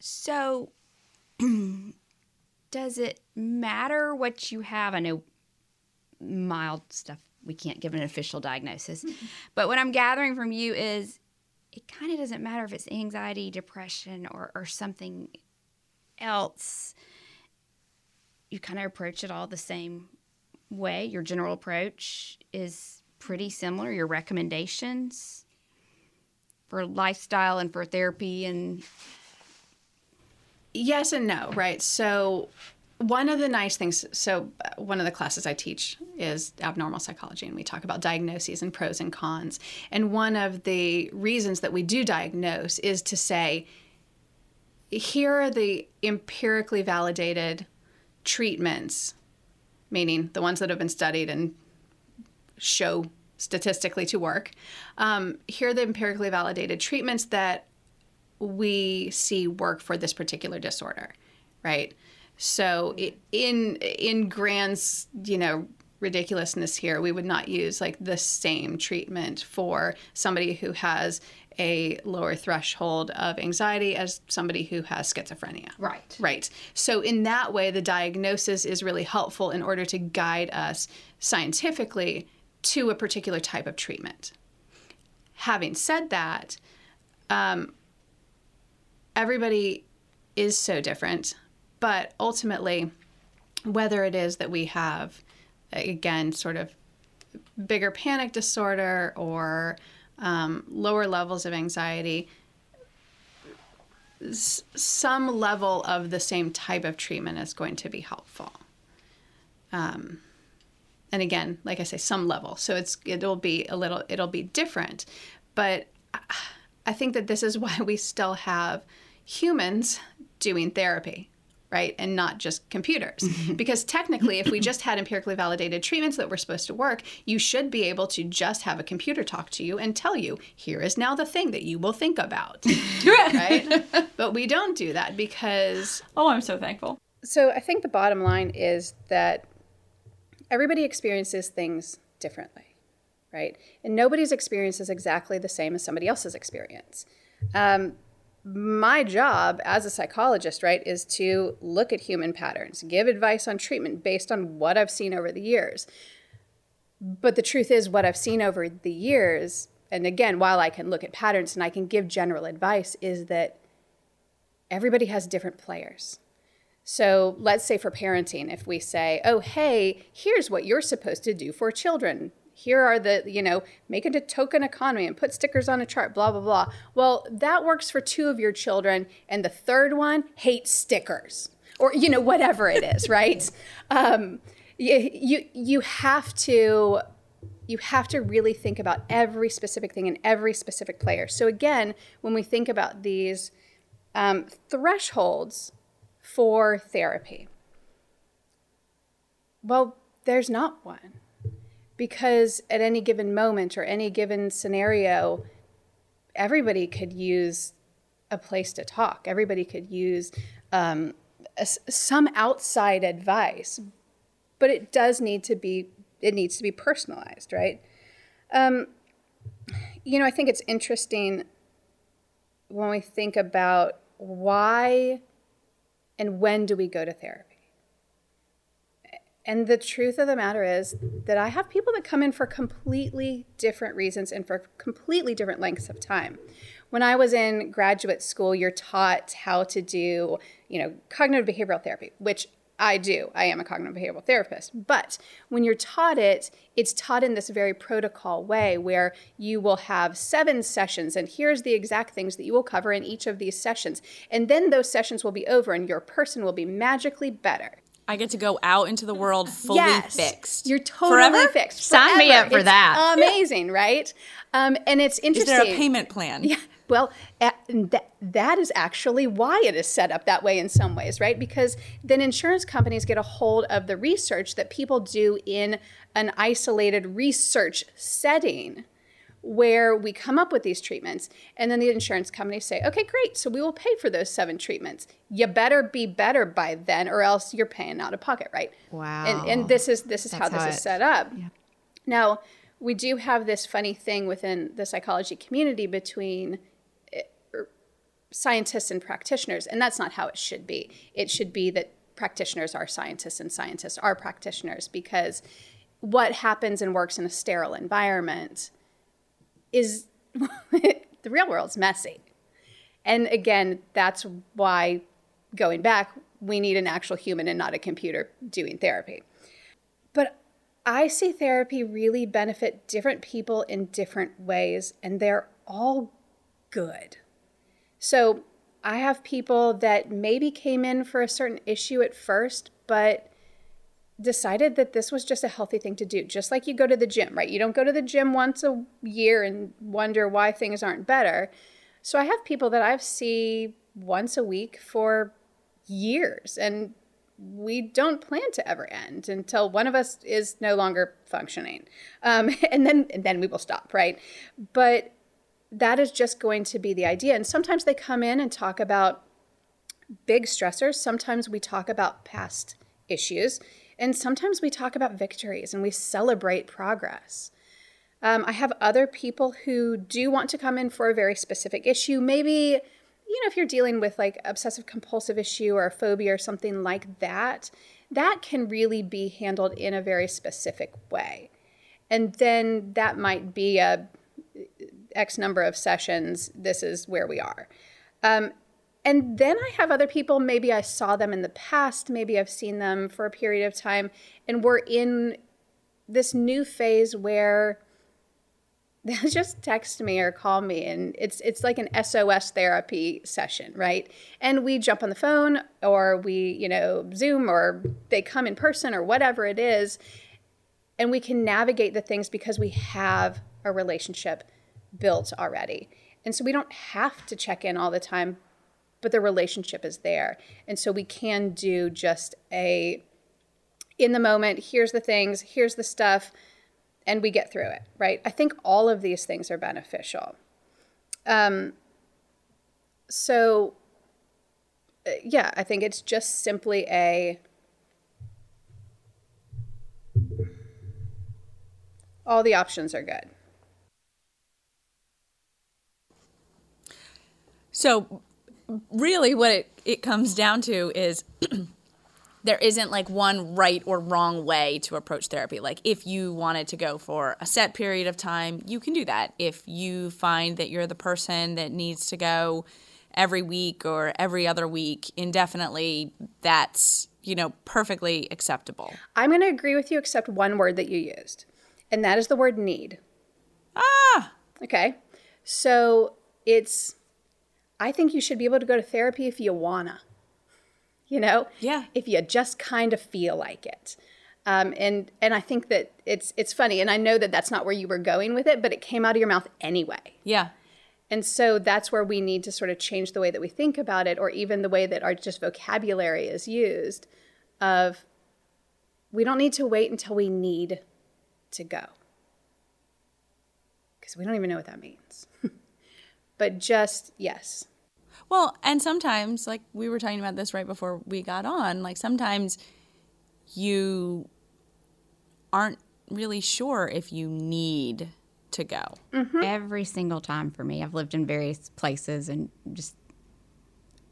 So, does it matter what you have? I know mild stuff, we can't give an official diagnosis. Mm-hmm. But what I'm gathering from you is it kind of doesn't matter if it's anxiety, depression, or, or something else. You kind of approach it all the same way. Your general approach is pretty similar. Your recommendations for lifestyle and for therapy and yes and no, right? So one of the nice things so uh, one of the classes i teach is abnormal psychology and we talk about diagnoses and pros and cons and one of the reasons that we do diagnose is to say here are the empirically validated treatments meaning the ones that have been studied and show statistically to work um, here are the empirically validated treatments that we see work for this particular disorder right so in in grand's, you know, ridiculousness here, we would not use like the same treatment for somebody who has a lower threshold of anxiety as somebody who has schizophrenia. Right. Right. So in that way the diagnosis is really helpful in order to guide us scientifically to a particular type of treatment. Having said that, um, everybody is so different. But ultimately, whether it is that we have, again, sort of bigger panic disorder or um, lower levels of anxiety, some level of the same type of treatment is going to be helpful. Um, and again, like I say, some level. So it's it'll be a little it'll be different, but I think that this is why we still have humans doing therapy right? And not just computers. because technically, if we just had empirically validated treatments that were supposed to work, you should be able to just have a computer talk to you and tell you, here is now the thing that you will think about. right? But we don't do that because. Oh, I'm so thankful. So I think the bottom line is that everybody experiences things differently, right? And nobody's experience is exactly the same as somebody else's experience. Um, my job as a psychologist, right, is to look at human patterns, give advice on treatment based on what I've seen over the years. But the truth is, what I've seen over the years, and again, while I can look at patterns and I can give general advice, is that everybody has different players. So let's say for parenting, if we say, oh, hey, here's what you're supposed to do for children here are the, you know, make it a token economy and put stickers on a chart, blah, blah, blah. Well, that works for two of your children, and the third one hates stickers or, you know, whatever it is, right? Um, you, you, you have to you have to really think about every specific thing and every specific player. So again, when we think about these um, thresholds for therapy, well, there's not one because at any given moment or any given scenario, everybody could use a place to talk. Everybody could use um, a, some outside advice, but it does need to be it needs to be personalized, right? Um, you know, I think it's interesting when we think about why and when do we go to therapy. And the truth of the matter is that I have people that come in for completely different reasons and for completely different lengths of time. When I was in graduate school, you're taught how to do, you know, cognitive behavioral therapy, which I do. I am a cognitive behavioral therapist. But when you're taught it, it's taught in this very protocol way where you will have seven sessions, and here's the exact things that you will cover in each of these sessions. And then those sessions will be over, and your person will be magically better. I get to go out into the world fully yes, fixed. You're totally Forever? fixed. Sign me up for it's that. Amazing, right? Um, and it's interesting. Is there a payment plan? Yeah. Well, that, that is actually why it is set up that way in some ways, right? Because then insurance companies get a hold of the research that people do in an isolated research setting where we come up with these treatments and then the insurance companies say okay great so we will pay for those seven treatments you better be better by then or else you're paying out of pocket right wow and, and this is this is That's how this how is it- set up yeah. now we do have this funny thing within the psychology community between scientists and practitioners and that's not how it should be it should be that practitioners are scientists and scientists are practitioners because what happens and works in a sterile environment is The real world's messy. And again, that's why going back, we need an actual human and not a computer doing therapy. But I see therapy really benefit different people in different ways, and they're all good. So I have people that maybe came in for a certain issue at first, but decided that this was just a healthy thing to do. Just like you go to the gym, right? You don't go to the gym once a year and wonder why things aren't better. So I have people that I've see once a week for years and we don't plan to ever end until one of us is no longer functioning. Um, and then and then we will stop, right? But that is just going to be the idea. And sometimes they come in and talk about big stressors. Sometimes we talk about past issues. And sometimes we talk about victories and we celebrate progress. Um, I have other people who do want to come in for a very specific issue. Maybe, you know, if you're dealing with like obsessive compulsive issue or a phobia or something like that, that can really be handled in a very specific way. And then that might be a X number of sessions. This is where we are. Um, and then I have other people, maybe I saw them in the past, maybe I've seen them for a period of time, and we're in this new phase where they'll just text me or call me and it's it's like an SOS therapy session, right? And we jump on the phone or we, you know, Zoom or they come in person or whatever it is, and we can navigate the things because we have a relationship built already. And so we don't have to check in all the time, but the relationship is there. And so we can do just a in the moment, here's the things, here's the stuff, and we get through it, right? I think all of these things are beneficial. Um, so, uh, yeah, I think it's just simply a all the options are good. So, really, what it, it comes down to is there isn't like one right or wrong way to approach therapy. Like, if you wanted to go for a set period of time, you can do that. If you find that you're the person that needs to go every week or every other week indefinitely, that's, you know, perfectly acceptable. I'm going to agree with you, except one word that you used, and that is the word need. Ah, Okay. So it's, I think you should be able to go to therapy if you wanna, you know? Yeah. If you just kind of feel like it. Um, and and I think that it's it's funny, and I know that that's not where you were going with it, but it came out of your mouth anyway. yeah. And so that's where we need to sort of change the way that we think about it, or even the way that our just vocabulary is used. Of we don't need to wait until we need to go because we don't even know what that means. but just yes, Well, and sometimes, like we were talking about this right before we got on, like sometimes you aren't really sure if you need to go. Mm-hmm. Every single time for me, I've lived in various places and just,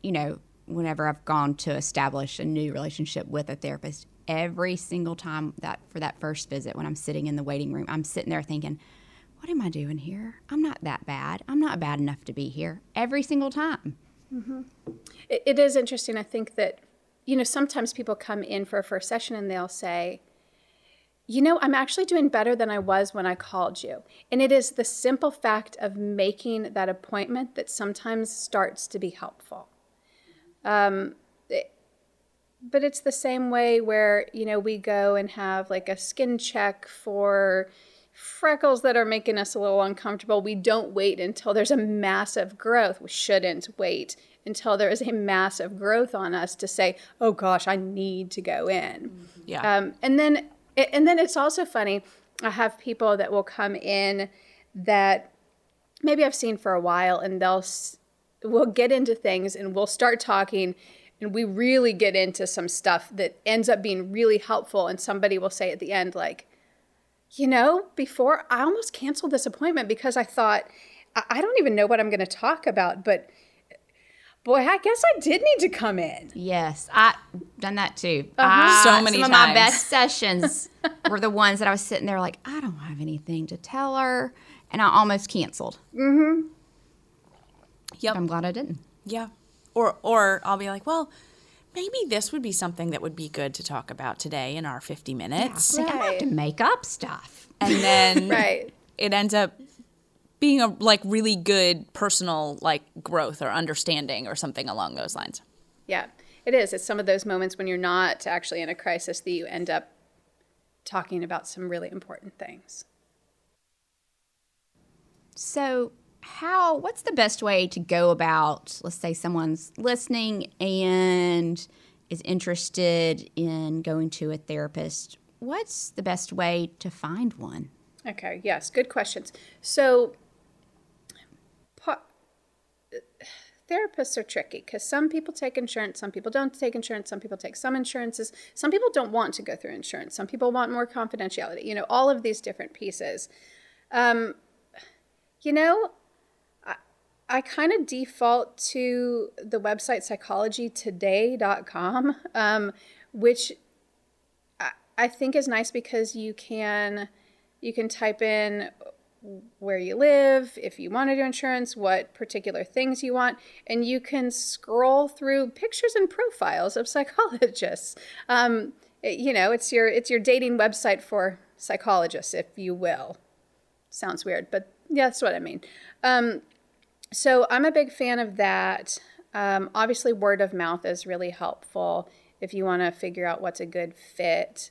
you know, whenever I've gone to establish a new relationship with a therapist, every single time that for that first visit, when I'm sitting in the waiting room, I'm sitting there thinking, what am I doing here? I'm not that bad. I'm not bad enough to be here. Every single time. It, it is interesting. I think that, you know, sometimes people come in for a first session and they'll say, you know, I'm actually doing better than I was when I called you. And it is the simple fact of making that appointment that sometimes starts to be helpful. Um, but it's the same way where, you know, we go and have like a skin check for freckles that are making us a little uncomfortable. We don't wait until there's a massive growth. We shouldn't wait until there is a massive growth on us to say, oh gosh, I need to go in. Yeah. Um, and then and then it's also funny. I have people that will come in that maybe I've seen for a while, and they'll we'll get into things, and we'll start talking, and we really get into some stuff that ends up being really helpful. And somebody will say at the end, like, you know, before I almost canceled this appointment because I thought I, I don't even know what I'm going to talk about, but boy, I guess I did need to come in. Yes, I done that too. I- So many Some of my best sessions were the ones that I was sitting there like, I don't have anything to tell her, and I almost canceled. Mm-hmm. Yep. I'm glad I didn't. Yeah. Or or I'll be like, well, maybe this would be something that would be good to talk about today in our 50 minutes. Like, I have to make up stuff. And then Right. it ends up being a like really good personal like growth or understanding or something along those lines. Yeah, it is. It's some of those moments when you're not actually in a crisis that you end up talking about some really important things. So, how what's the best way to go about let's say someone's listening and is interested in going to a therapist. What's the best way to find one? Okay, yes, good questions. So, pa- therapists are tricky because some people take insurance, some people don't take insurance, some people take some insurances, some people don't want to go through insurance, some people want more confidentiality, you know, all of these different pieces. Um, you know, I kind of default to the website psychologytoday.com, um, which I, I think is nice because you can you can type in where you live, if you want to do insurance, what particular things you want, and you can scroll through pictures and profiles of psychologists. Um, it- you know, it's your it's your dating website for psychologists, if you will. Sounds weird, but yeah, that's what I mean. Um, so I'm a big fan of that. Um, obviously, word of mouth is really helpful if you want to figure out what's a good fit.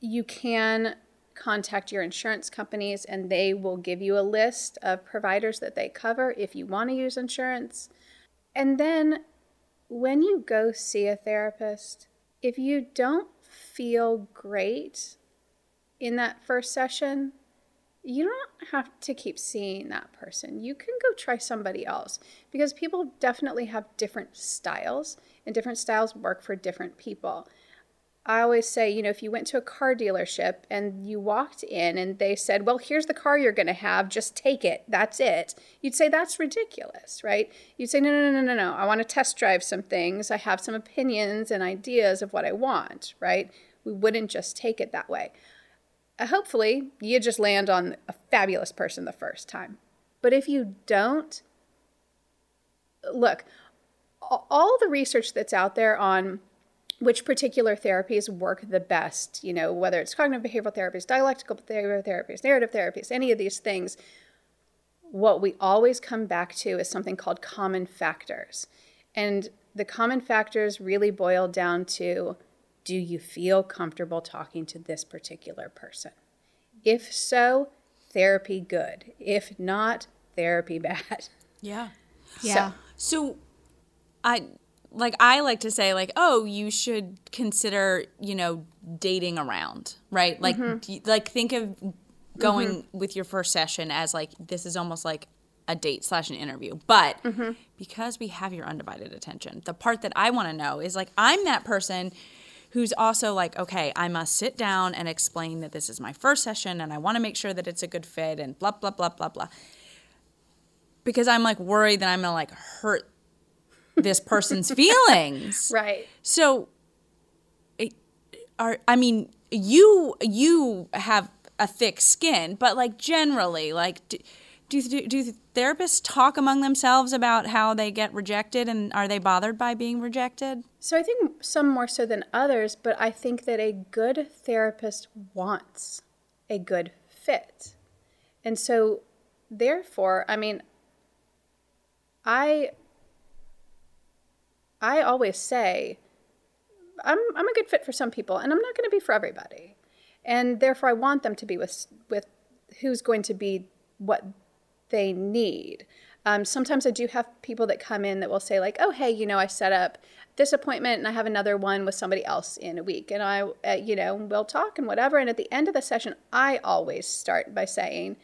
You can contact your insurance companies and they will give you a list of providers that they cover if you want to use insurance. And then when you go see a therapist, if you don't feel great in that first session, you don't have to keep seeing that person. You can go try somebody else because people definitely have different styles and different styles work for different people. I always say, you know, if you went to a car dealership and you walked in and they said, well, here's the car you're going to have, just take it, that's it, you'd say, that's ridiculous, right? You'd say, no, no, no, no, no, I want to test drive some things. I have some opinions and ideas of what I want, right? We wouldn't just take it that way. Uh, hopefully, you just land on a fabulous person the first time. But if you don't, look, all the research that's out there on which particular therapies work the best, you know, whether it's cognitive behavioral therapies, dialectical behavioral therapies, narrative therapies, any of these things, what we always come back to is something called common factors. And the common factors really boil down to do you feel comfortable talking to this particular person? If so, therapy good. If not, therapy bad. Yeah. Yeah. So I like I like to say like, "Oh, you should consider, you know, dating around." Right? Like mm-hmm. d- like think of going mm-hmm. with your first session as like this is almost like a date slash an interview. But mm-hmm. because we have your undivided attention, the part that I want to know is like I'm that person who's also like, okay, I must sit down and explain that this is my first session and I want to make sure that it's a good fit and blah blah blah blah blah. Because I'm like worried that I'm gonna like hurt this person's feelings. Right. So, it, are I mean, you you have a thick skin, but like generally, like do, do, do therapists talk among themselves about how they get rejected, and are they bothered by being rejected? So I think some more so than others, but I think that a good therapist wants a good fit. And so therefore, I mean I I always say I'm I'm a good fit for some people and I'm not going to be for everybody. And therefore I want them to be with with who's going to be what they need. Um, sometimes I do have people that come in that will say like, "Oh, hey, you know, I set up this appointment and I have another one with somebody else in a week, and I, uh, you know, we'll talk and whatever." And at the end of the session, I always start by saying,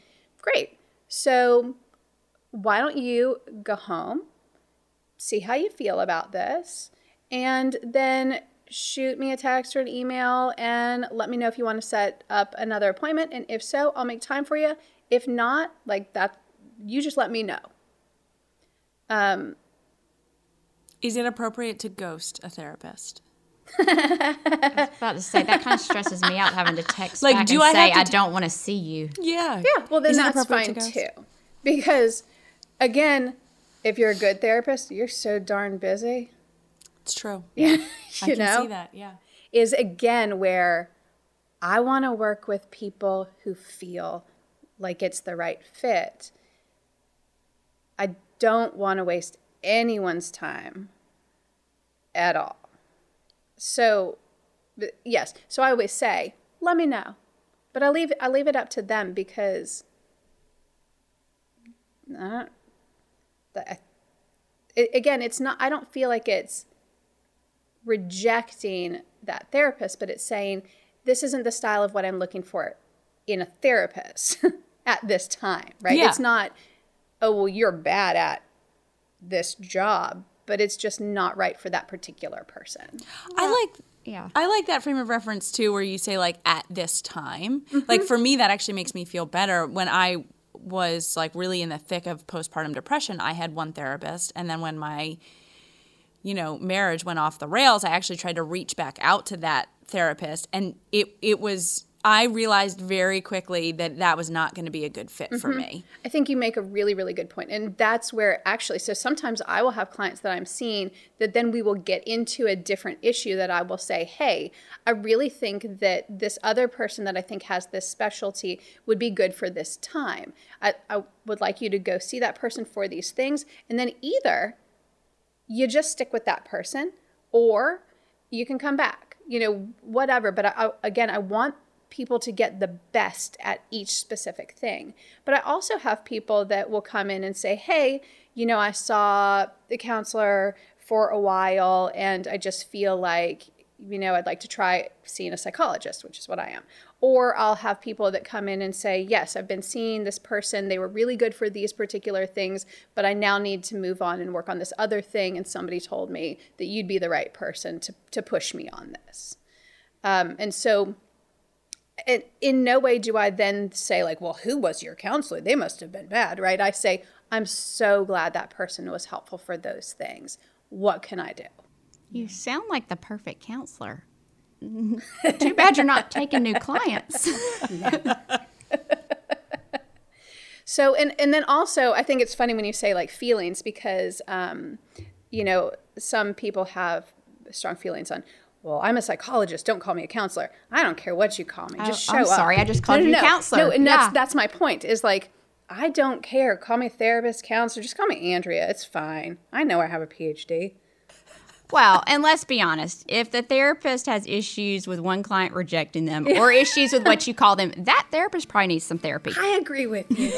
"Great, so why don't you go home, see how you feel about this, and then shoot me a text or an email and let me know if you want to set up another appointment. And if so, I'll make time for you. If not, like that, you just let me know. Um, Is it appropriate to ghost a therapist? I was About to say that kind of stresses me out having to text Like, back do and I say have to I t- don't want to see you. Yeah. yeah, well, then Is it that's fine to too. Because again, if you're a good therapist, you're so darn busy. It's true. Yeah. I you can know? see that. Yeah. is again where I want to work with people who feel like it's the right fit. I don't want to waste anyone's time at all. So, yes, so I always say, let me know. But I leave I leave it up to them because don't, the, it, again, it's not I don't feel like it's rejecting that therapist, but it's saying, this isn't the style of what I'm looking for in a therapist at this time, right? Yeah. It's not, oh, well, you're bad at this job, but it's just not right for that particular person. I like Yeah. I like that frame of reference too, where you say like at this time. Mm-hmm. Like for me, that actually makes me feel better. When I was like really in the thick of postpartum depression, I had one therapist, and then when my you know marriage went off the rails, I actually tried to reach back out to that therapist, and it it was. I realized very quickly that that was not going to be a good fit for mm-hmm. me. I think you make a really, really good point. And that's where actually, so sometimes I will have clients that I'm seeing that then we will get into a different issue that I will say, hey, I really think that this other person that I think has this specialty would be good for this time. I, I would like you to go see that person for these things. And then either you just stick with that person or you can come back, you know, whatever. But I, I, again, I want people to get the best at each specific thing. But I also have people that will come in and say, hey, you know, I saw the counselor for a while and I just feel like, you know, I'd like to try seeing a psychologist, which is what I am. Or I'll have people that come in and say, yes, I've been seeing this person. They were really good for these particular things, but I now need to move on and work on this other thing. And somebody told me that you'd be the right person to, to push me on this. Um, and so, and in no way do I then say, like, well, who was your counselor? They must have been bad, right? I say, I'm so glad that person was helpful for those things. What can I do? You sound like the perfect counselor. Too bad you're not taking new clients. So, and, and then also, I think it's funny when you say like feelings because, um, you know, some people have strong feelings on, well, I'm a psychologist. Don't call me a counselor. I don't care what you call me. Just Oh, show I'm up. sorry, I just called you a counselor. No, and Yeah. that's that's my point. Is like, I don't care. Call me therapist, counselor. Just call me Andrea. It's fine. I know I have a PhD. Well, and let's be honest, if the therapist has issues with one client rejecting them or issues with what you call them, that therapist probably needs some therapy. I agree with you.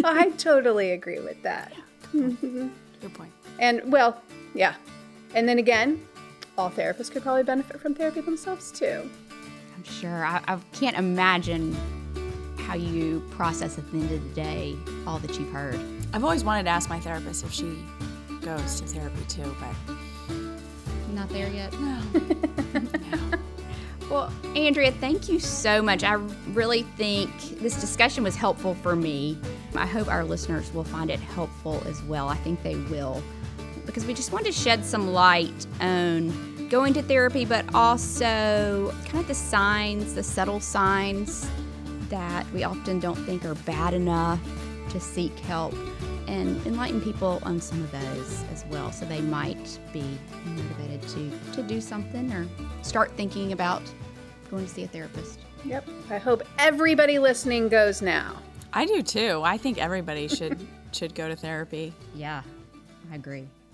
I totally agree with that. Yeah. Good point. And well, yeah. And then again, all therapists could probably benefit from therapy themselves too. I'm sure. I, I can't imagine how you process at the end of the day all that you've heard. I've always wanted to ask my therapist if she goes to therapy too, but Not there yet. no. Well, Andrea, thank you so much. I really think this discussion was helpful for me. I hope our listeners will find it helpful as well. I think they will. Because we just wanted to shed some light on going to therapy, but also kind of the signs, the subtle signs that we often don't think are bad enough to seek help and enlighten people on some of those as well so they might be motivated to, to do something or start thinking about going to see a therapist. Yep. I hope everybody listening goes now. I do too. I think everybody should should go to therapy. Yeah, I agree.